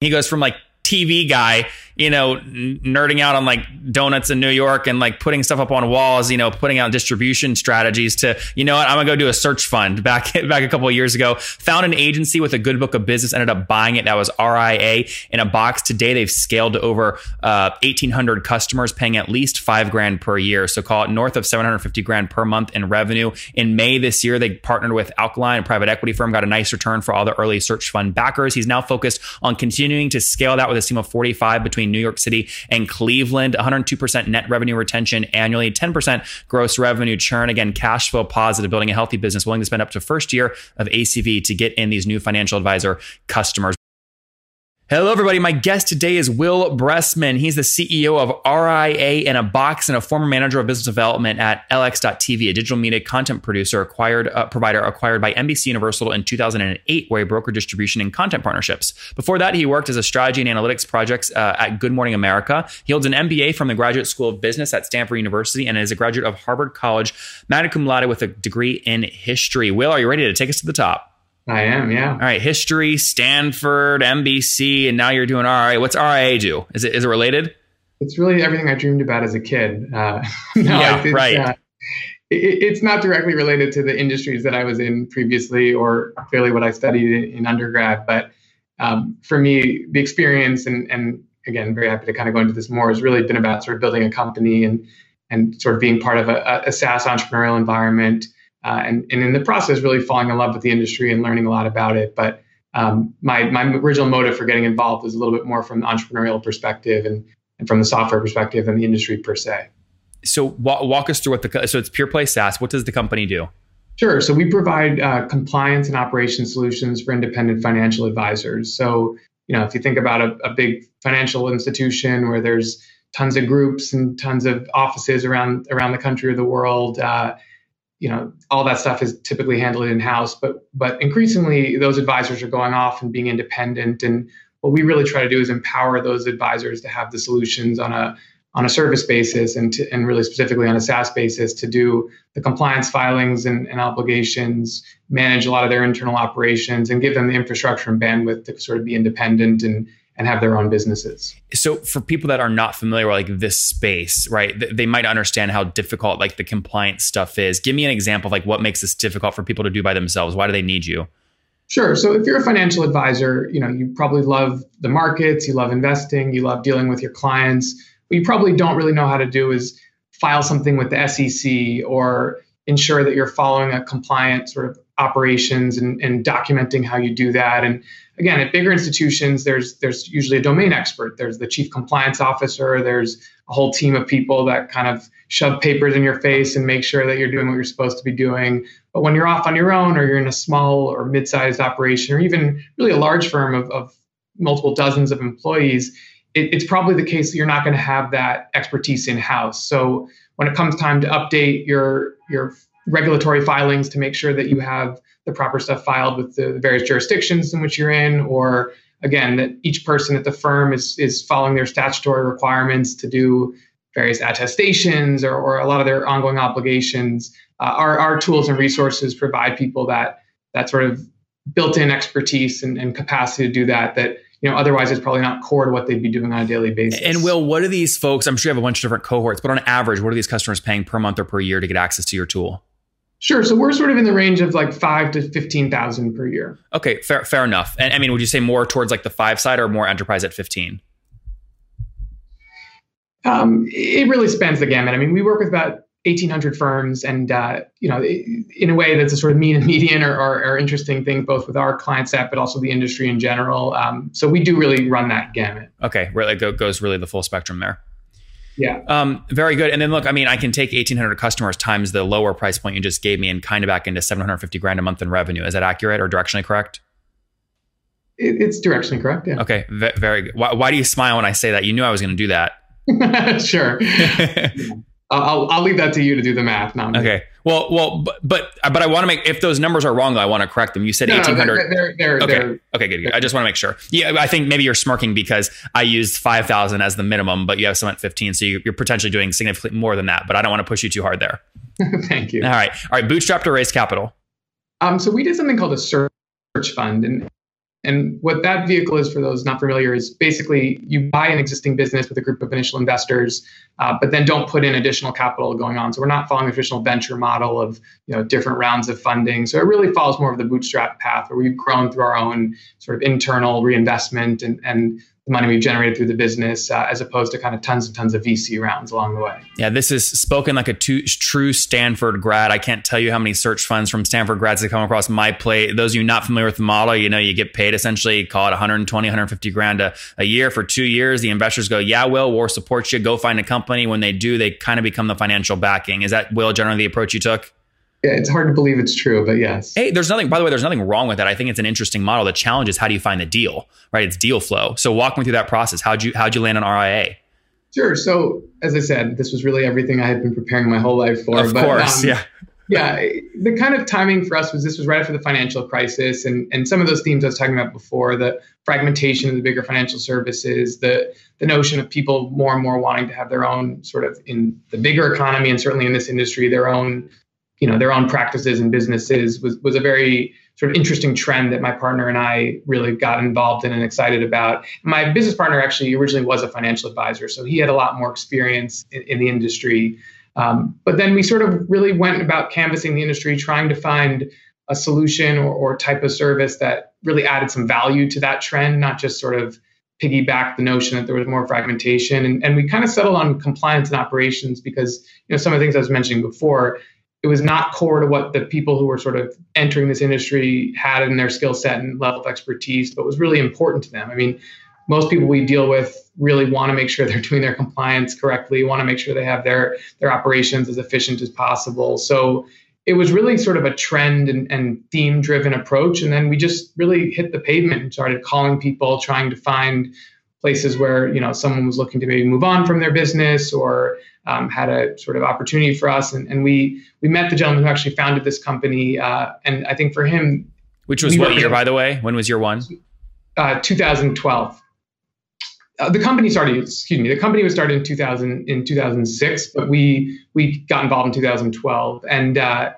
He goes from like TV guy, you know, nerding out on like donuts in New York and like putting stuff up on walls, you know, putting out distribution strategies to, you know what, I'm gonna go do a search fund back back a couple of years ago. Found an agency with a good book of business, ended up buying it. That was RIA in a box. Today they've scaled to over uh, 1,800 customers, paying at least five grand per year. So call it north of 750 grand per month in revenue. In May this year, they partnered with Aquiline, a private equity firm, got a nice return for all the early search fund backers. He's now focused on continuing to scale that with a team of 45 between New York City and Cleveland. 102% net revenue retention annually, 10% gross revenue churn. Again, cash flow positive, building a healthy business, willing to spend up to first year of ACV to get in these new financial advisor customers. Hello, everybody. My guest today is Will Bressman. He's the CEO of RIA in a Box and a former manager of business development at LX.TV, a digital media content producer acquired uh, provider acquired by NBC Universal in 2008, where he brokered distribution and content partnerships. Before that, he worked as a strategy and analytics projects uh, at Good Morning America. He holds an MBA from the Graduate School of Business at Stanford University and is a graduate of Harvard College, magna cum laude with a degree in history. Will, are you ready to take us to the top? I am, yeah. All right, history, Stanford, NBC, and now you're doing RIA. What's RIA do? Is it is it related? It's really everything I dreamed about as a kid. Uh, no, yeah, it's, right. Uh, it, it's not directly related to the industries that I was in previously, or clearly what I studied in undergrad. But um, for me, the experience, and and again, very happy to kind of go into this more, has really been about sort of building a company and and sort of being part of a, a SaaS entrepreneurial environment uh, and, and in the process, really falling in love with the industry and learning a lot about it. But um, my, my original motive for getting involved was a little bit more from the entrepreneurial perspective and, and from the software perspective and the industry per se. So walk, walk us through what the so it's pure play SaaS. What does the company do? Sure. So we provide uh, compliance and operation solutions for independent financial advisors. So you know if you think about a, a big financial institution where there's tons of groups and tons of offices around around the country or the world. Uh, you know all that stuff is typically handled in house but but increasingly those advisors are going off and being independent. And what we really try to do is empower those advisors to have the solutions on a on a service basis and to, and really specifically on a SaaS basis to do the compliance filings and, and obligations, manage a lot of their internal operations, and give them the infrastructure and bandwidth to sort of be independent and and have their own businesses. So for people that are not familiar with like this space, right, they might understand how difficult like the compliance stuff is. Give me an example of like what makes this difficult for people to do by themselves. Why do they need you? Sure. So if you're a financial advisor, you know, you probably love the markets, you love investing, you love dealing with your clients. What you probably don't really know how to do is file something with the SEC or ensure that you're following a compliant sort of operations and, and documenting how you do that. And again, at bigger institutions, there's there's usually a domain expert. There's the chief compliance officer. There's a whole team of people that kind of shove papers in your face and make sure that you're doing what you're supposed to be doing. But when you're off on your own, or you're in a small or mid-sized operation, or even really a large firm of, of multiple dozens of employees, it, it's probably the case that you're not going to have that expertise in house. So when it comes time to update your your regulatory filings to make sure that you have the proper stuff filed with the various jurisdictions in which you're in, or again, that each person at the firm is, is following their statutory requirements to do various attestations or, or a lot of their ongoing obligations. Uh, our, our tools and resources provide people that that sort of built-in expertise and, and capacity to do that that you know otherwise it's probably not core to what they'd be doing on a daily basis and will what are these folks i'm sure you have a bunch of different cohorts but on average what are these customers paying per month or per year to get access to your tool Sure. So we're sort of in the range of like five to fifteen thousand per year. Okay, fair, fair enough. And I mean, would you say more towards like the five side or more enterprise at fifteen? Um, it really spans the gamut. I mean, we work with about eighteen hundred firms, and uh, you know, in a way, that's a sort of mean and median or, or, or, interesting thing, both with our client set, but also the industry in general. Um, so we do really run that gamut. Okay, really goes really the full spectrum there. Yeah. Um, very good. And then look, I mean, I can take 1,800 customers times the lower price point you just gave me and kind of back into 750 grand a month in revenue. Is that accurate or directionally correct? It, it's directionally correct. Yeah. Okay. V- very good. Why, why do you smile when I say that? You knew I was going to do that. sure. I'll, I'll leave that to you to do the math. Not okay. Well, well, but but, but I want to make if those numbers are wrong, though, I want to correct them. You said eighteen hundred. No, they're, they're, okay. They're, okay. Good. good. I just want to make sure. Yeah, I think maybe you're smirking because I used five thousand as the minimum, but you have some at fifteen, so you, are potentially doing significantly more than that. But I don't want to push you too hard there. Thank you. All right. All right. Bootstrap to raise capital. Um. So we did something called a search fund, and And what that vehicle is, for those not familiar, is basically you buy an existing business with a group of initial investors, uh, but then don't put in additional capital going on. So we're not following the traditional venture model of you know different rounds of funding. So it really follows more of the bootstrap path, where we've grown through our own sort of internal reinvestment and and the money we've generated through the business, uh, as opposed to kind of tons and tons of VC rounds along the way. Yeah, this is spoken like a two, true Stanford grad. I can't tell you how many search funds from Stanford grads have come across my plate. Those of you not familiar with the model, you know, you get paid essentially, call it 120, 150 grand a, a year for two years. The investors go, yeah, Will, we'll support you. Go find a company. When they do, they kind of become the financial backing. Is that, Will, generally the approach you took? Yeah, it's hard to believe it's true, but yes. Hey, there's nothing, by the way, there's nothing wrong with that. I think it's an interesting model. The challenge is how do you find the deal, right? It's deal flow. So walk me through that process. How'd you, how'd you land on RIA? Sure. So as I said, this was really everything I had been preparing my whole life for. Of but, course. Um, yeah. yeah. The kind of timing for us was this was right after the financial crisis and, and some of those themes I was talking about before, the fragmentation of the bigger financial services, the the notion of people more and more wanting to have their own sort of in the bigger economy and certainly in this industry, their own you know their own practices and businesses was was a very sort of interesting trend that my partner and I really got involved in and excited about. My business partner actually originally was a financial advisor, so he had a lot more experience in, in the industry. Um, but then we sort of really went about canvassing the industry, trying to find a solution or, or type of service that really added some value to that trend, not just sort of piggyback the notion that there was more fragmentation. And, and we kind of settled on compliance and operations because you know some of the things I was mentioning before it was not core to what the people who were sort of entering this industry had in their skill set and level of expertise, but was really important to them. I mean, most people we deal with really want to make sure they're doing their compliance correctly, want to make sure they have their their operations as efficient as possible. So it was really sort of a trend and, and theme driven approach. And then we just really hit the pavement and started calling people, trying to find places where you know someone was looking to maybe move on from their business or um, had a sort of opportunity for us. And, and we we met the gentleman who actually founded this company uh, and i think for him which was what year by the way? When was year one? Uh, 2012 uh, the company started excuse me the company was started in 2000 in 2006 but we we got involved in 2012 and uh,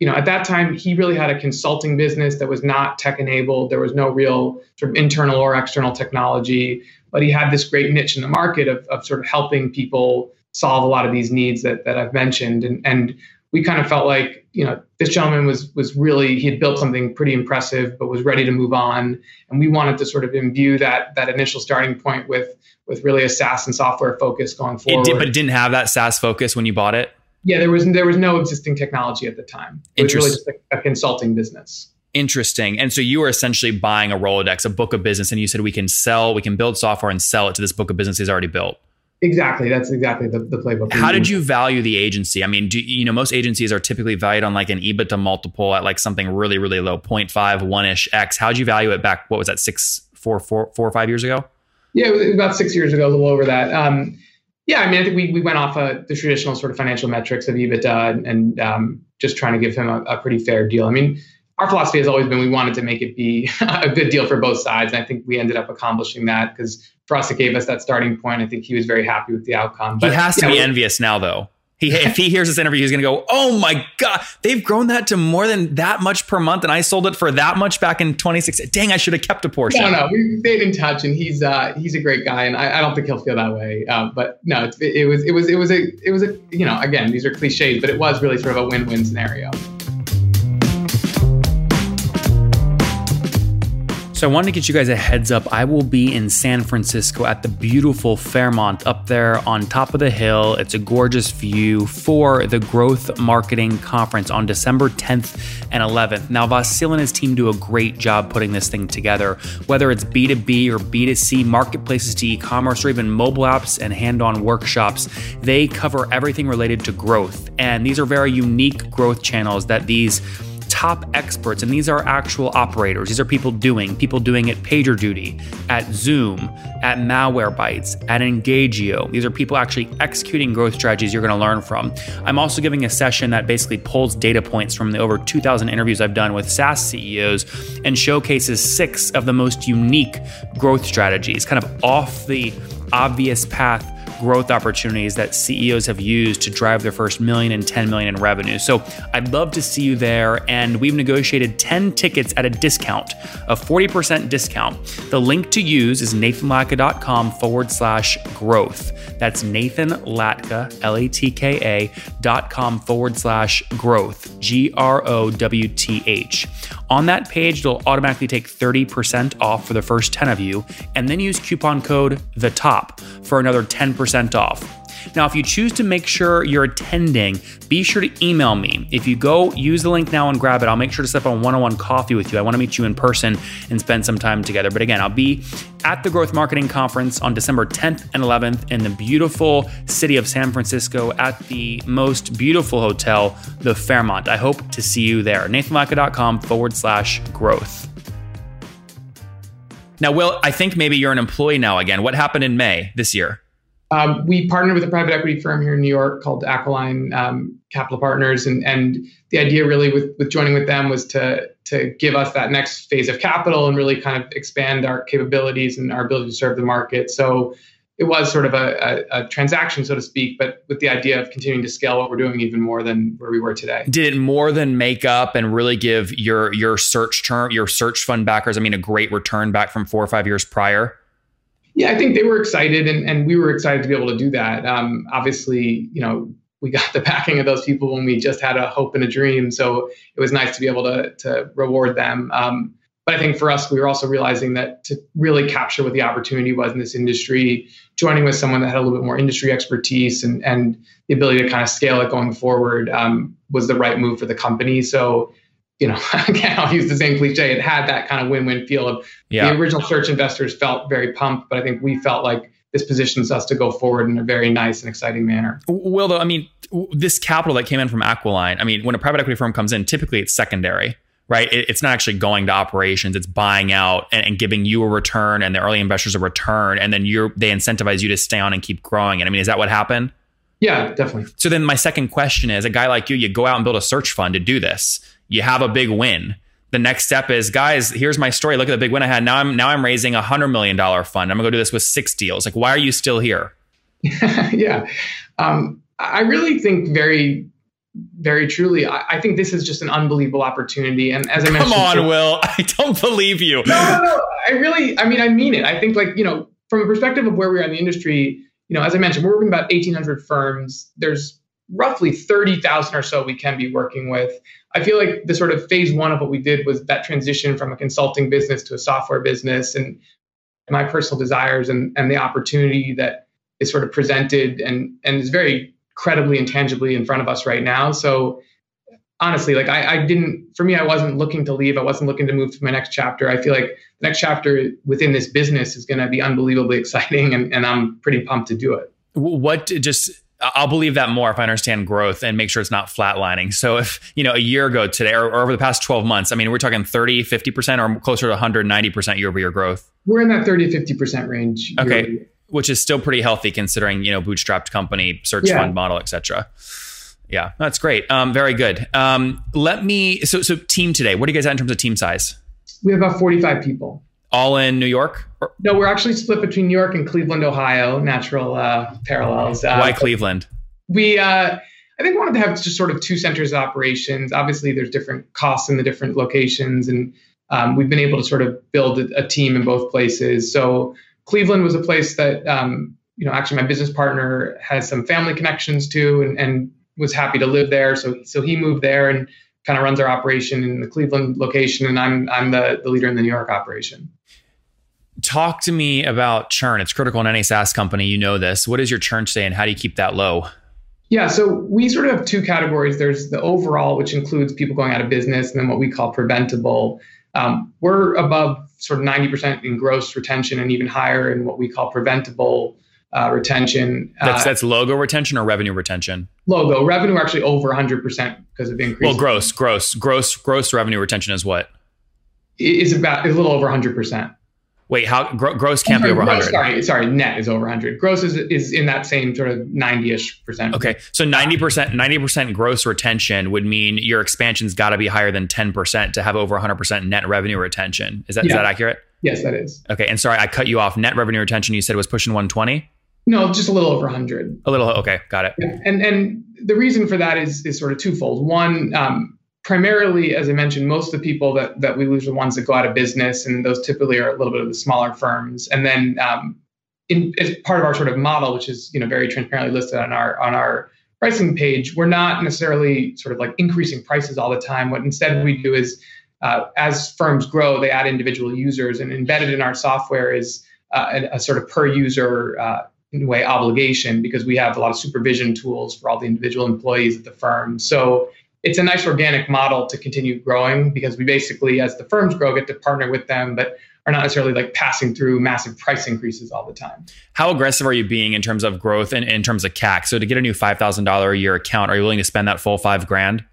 you know, at that time, he really had a consulting business that was not tech enabled. There was no real sort of internal or external technology, but he had this great niche in the market of, of sort of helping people solve a lot of these needs that, that I've mentioned. And, and we kind of felt like, you know, this gentleman was was really he had built something pretty impressive, but was ready to move on. And we wanted to sort of imbue that that initial starting point with with really a SaaS and software focus going forward. It did, but it didn't have that SaaS focus when you bought it. Yeah, there was there was no existing technology at the time. It was really just a, a consulting business. Interesting. And so you were essentially buying a Rolodex, a book of business, and you said we can sell, we can build software and sell it to this book of business he's already built. Exactly. That's exactly the, the playbook. How did you value the agency? I mean, do you know most agencies are typically valued on like an EBITDA multiple at like something really, really low, 0.5, 1 ish X. How'd you value it back? What was that, six, four, four, four or five years ago? Yeah, it was about six years ago, a little over that. Um, yeah, I mean, I think we, we went off uh, the traditional sort of financial metrics of EBITDA and, and um, just trying to give him a, a, pretty fair deal. I mean, our philosophy has always been we wanted to make it be a good deal for both sides. And I think we ended up accomplishing that because for us, it gave us that starting point. I think he was very happy with the outcome. But, he has to be envious now, though. He, if he hears this interview, he's going to go, "Oh my god, they've grown that to more than that much per month, and I sold it for that much back in 2016. Dang, I should have kept a portion." No, no, we stayed in touch, and he's uh, he's a great guy, and I, I don't think he'll feel that way. Uh, but no, it, it was it was it was a it was a you know again these are cliches, but it was really sort of a win-win scenario. So I wanted to get you guys a heads up. I will be in San Francisco at the beautiful Fairmont up there on top of the hill. It's a gorgeous view for the Growth Marketing Conference on December 10th and 11th. Now, Vasil and his team do a great job putting this thing together, whether it's B2B or B2C, marketplaces to e commerce, or even mobile apps and hand on workshops. They cover everything related to growth. And these are very unique growth channels that these top experts, and these are actual operators. These are people doing, people doing it PagerDuty, at Zoom, at Malwarebytes, at Engagio. These are people actually executing growth strategies you're going to learn from. I'm also giving a session that basically pulls data points from the over 2,000 interviews I've done with SaaS CEOs and showcases six of the most unique growth strategies, kind of off the obvious path growth opportunities that CEOs have used to drive their first million and 10 million in revenue. So I'd love to see you there. And we've negotiated 10 tickets at a discount, a 40% discount. The link to use is nathanlatka.com forward slash growth. That's Nathan Latka, L A T K A, dot com forward slash growth, G R O W T H. On that page, it'll automatically take 30% off for the first 10 of you, and then use coupon code THE TOP for another 10% off. Now, if you choose to make sure you're attending, be sure to email me. If you go use the link now and grab it, I'll make sure to set up a one on one coffee with you. I want to meet you in person and spend some time together. But again, I'll be at the Growth Marketing Conference on December 10th and 11th in the beautiful city of San Francisco at the most beautiful hotel, the Fairmont. I hope to see you there. NathanLatka.com forward slash growth. Now, Will, I think maybe you're an employee now again. What happened in May this year? Um, we partnered with a private equity firm here in New York called Aquiline um, Capital Partners, and and the idea really with with joining with them was to to give us that next phase of capital and really kind of expand our capabilities and our ability to serve the market. So it was sort of a, a, a transaction, so to speak, but with the idea of continuing to scale what we're doing even more than where we were today. Did it more than make up and really give your your search term your search fund backers, I mean, a great return back from four or five years prior? Yeah, I think they were excited, and, and we were excited to be able to do that. Um, obviously, you know, we got the backing of those people when we just had a hope and a dream, so it was nice to be able to to reward them. Um, but I think for us, we were also realizing that to really capture what the opportunity was in this industry, joining with someone that had a little bit more industry expertise and and the ability to kind of scale it going forward um, was the right move for the company. So you know, again, I'll use the same cliche. It had that kind of win-win feel of yeah. the original search investors felt very pumped, but I think we felt like this positions us to go forward in a very nice and exciting manner. Well, though, I mean, this capital that came in from Aquiline, I mean, when a private equity firm comes in, typically it's secondary, right? it's not actually going to operations; it's buying out and, and, giving you a return, and the early investors a return, and then you're they incentivize you to stay on and keep growing. And I mean, is that what happened? Yeah, definitely. So then, my second question is: a guy like you, you go out and build a search fund to do this you have a big win. The next step is, guys, here's my story. Look at the big win I had. Now I'm now I'm raising a hundred million dollar fund. I'm gonna go do this with six deals. Like, why are you still here? yeah, um, I really think very, very truly. I, I, think this is just an unbelievable opportunity. And as I mentioned, come on, Will, I don't believe you. No, no, no. I really, I mean, I mean it. I think, like you know, from a perspective of where we are in the industry, you know, as I mentioned, we're working about 1,800 firms. There's roughly 30,000 or so we can be working with. I feel like the sort of phase one of what we did was that transition from a consulting business to a software business and my personal desires and, and the opportunity that is sort of presented and, and is very credibly and tangibly in front of us right now. So honestly, like I, I didn't, for me, I wasn't looking to leave. I wasn't looking to move to my next chapter. I feel like the next chapter within this business is going to be unbelievably exciting and, and I'm pretty pumped to do it. What just I'll believe that more if I understand growth and make sure it's not flatlining. So if, you know, a year ago today or, or over the past 12 months, I mean, we're talking 30, 50% or closer to 190% year over year growth. We're in that 30 to 50% range. Okay. Which is still pretty healthy considering, you know, bootstrapped company, search yeah. fund model, et cetera. Yeah, that's great. Um, very good. Um, let me, so, so team today, what do you guys have in terms of team size? We have about 45 people all in New York? No, we're actually split between New York and Cleveland, Ohio. Natural uh, parallels. Uh, Why Cleveland? We, uh, I think, wanted to have just sort of two centers of operations. Obviously, there's different costs in the different locations, and um, we've been able to sort of build a, a, team in both places. So Cleveland was a place that, um, you know, actually my business partner has some family connections to, and, and was happy to live there. So, so he moved there and kind of runs our operation in the Cleveland location, and I'm I'm the, the leader in the New York operation talk to me about churn. It's critical in any SaaS company. You know this. What is your churn today and how do you keep that low? Yeah, so we sort of have two categories. There's the overall, which includes people going out of business, and then what we call preventable. Um, we're above sort of 90% in gross retention and even higher in what we call preventable uh, retention. That's uh, that's logo retention or revenue retention. Logo revenue actually over 100% because of increase. Well, gross, gross, gross, gross revenue retention is what? Is about a little over 100%. Wait, how gro- gross can't sorry, be over 100? Sorry, sorry, net is over 100. Gross is is in that same sort of 90ish percent. Okay, so 90% 90% gross retention would mean your expansion's got to be higher than 10% to have over 100% net revenue retention. Is that yeah. is that accurate? Yes, that is. Okay, and sorry, I cut you off. Net revenue retention you said was pushing 120? No, just a little over 100. A little. Okay, got it. Yeah. And and the reason for that is is sort of twofold. One, um, primarily, as I mentioned, most of the people that that we lose are the ones that go out of business, and those typically are a little bit of the smaller firms. And then, um, in as part of our sort of model, which is you know very transparently listed on our on our pricing page, we're not necessarily sort of like increasing prices all the time. What instead we do is, uh, as firms grow, they add individual users, and embedded in our software is uh, a, a, sort of per user uh, way obligation because we have a lot of supervision tools for all the individual employees at the firm. So it's a nice organic model to continue growing because we basically, as the firms grow, get to partner with them, but are not necessarily like passing through massive price increases all the time. How aggressive are you being in terms of growth and in terms of CAC? So to get a new five thousand dollar a year account, are you willing to spend that full five grand?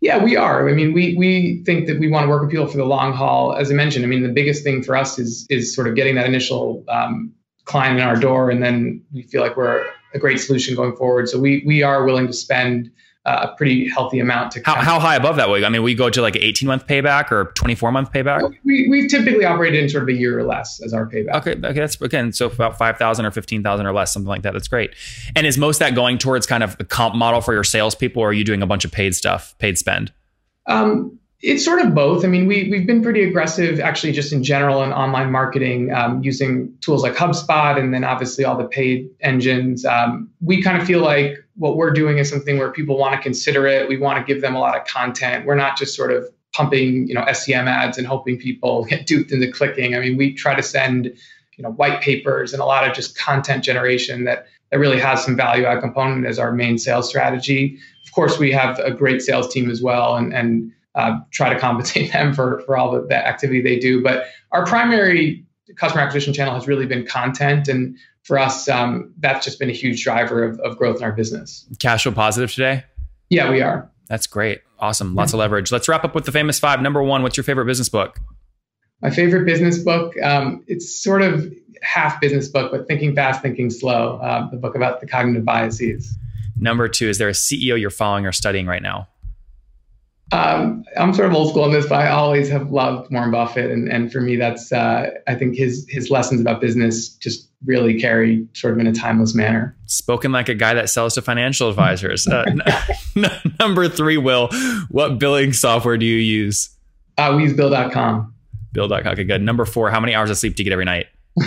Yeah, we are. I mean, we we think that we want to work with people for the long haul. As I mentioned, I mean, the biggest thing for us is is sort of getting that initial um, client in our door, and then we feel like we're a great solution going forward. So we we are willing to spend a pretty healthy amount to. How, how high above that? I mean, we go to like an 18 month payback or 24 month payback. We we typically operate in sort of a year or less as our payback. Okay, okay, that's again so about 5,000 or 15,000 or less, something like that. That's great. And is most that going towards kind of the comp model for your salespeople, or are you doing a bunch of paid stuff, paid spend? Um, it's sort of both. I mean, we we've been pretty aggressive, actually, just in general in online marketing, um, using tools like HubSpot, and then obviously all the paid engines. Um, we kind of feel like what we're doing is something where people want to consider it. We want to give them a lot of content. We're not just sort of pumping, you know, SEM ads and hoping people get duped into clicking. I mean, we try to send, you know, white papers and a lot of just content generation that that really has some value add component as our main sales strategy. Of course, we have a great sales team as well, and and uh, try to compensate them for for all the, the activity they do. But our primary customer acquisition channel has really been content and for us, um, that's just been a huge driver of, of growth in our business. Cash flow positive today? Yeah, we are. That's great. Awesome. Lots of leverage. Let's wrap up with the famous five. Number one, what's your favorite business book? My favorite business book, um, it's sort of half business book, but Thinking Fast, Thinking Slow, uh, the book about the cognitive biases. Number two, is there a CEO you're following or studying right now? Um, I'm sort of old school on this, but I always have loved Warren Buffett, and and for me, that's uh, I think his his lessons about business just really carry sort of in a timeless manner. Spoken like a guy that sells to financial advisors. Uh, n- number three, Will, what billing software do you use? Uh, we use Bill.com. Bill.com. Okay, good. Number four, how many hours of sleep do you get every night?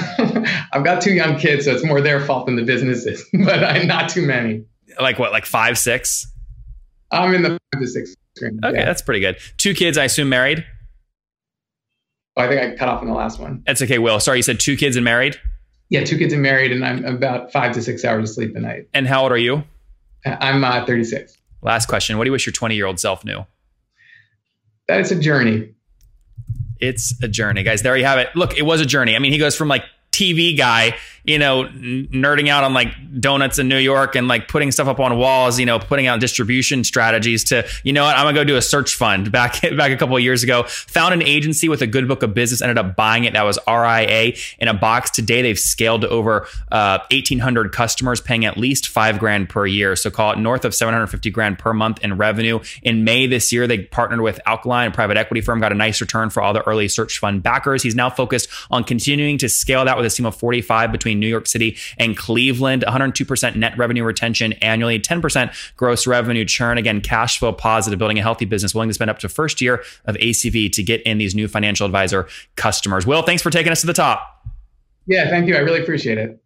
I've got two young kids, so it's more their fault than the businesses, but I, not too many. Like what? Like five, six? I'm in the five to six Okay, yeah. that's pretty good. Two kids, I assume married? Oh, I think I cut off in the last one. That's okay, Will. Sorry, you said two kids and married? Yeah, two kids and married, and I'm about five to six hours of sleep a night. And how old are you? I'm uh, 36. Last question. What do you wish your 20 year old self knew? That it's a journey. It's a journey, guys. There you have it. Look, it was a journey. I mean, he goes from like TV guy you know, nerding out on like donuts in New York and like putting stuff up on walls, you know, putting out distribution strategies to, you know what, I'm gonna go do a search fund back back a couple of years ago. Found an agency with a good book of business, ended up buying it. That was RIA in a box. Today they've scaled to over uh, 1,800 customers, paying at least five grand per year. So call it north of 750 grand per month in revenue. In May this year, they partnered with Aquiline, a private equity firm, got a nice return for all the early search fund backers. He's now focused on continuing to scale that with a team of 45 between New York City and Cleveland. 102% net revenue retention annually, 10% gross revenue churn. Again, cash flow positive, building a healthy business, willing to spend up to first year of ACV to get in these new financial advisor customers. Will, thanks for taking us to the top. Yeah, thank you. I really appreciate it.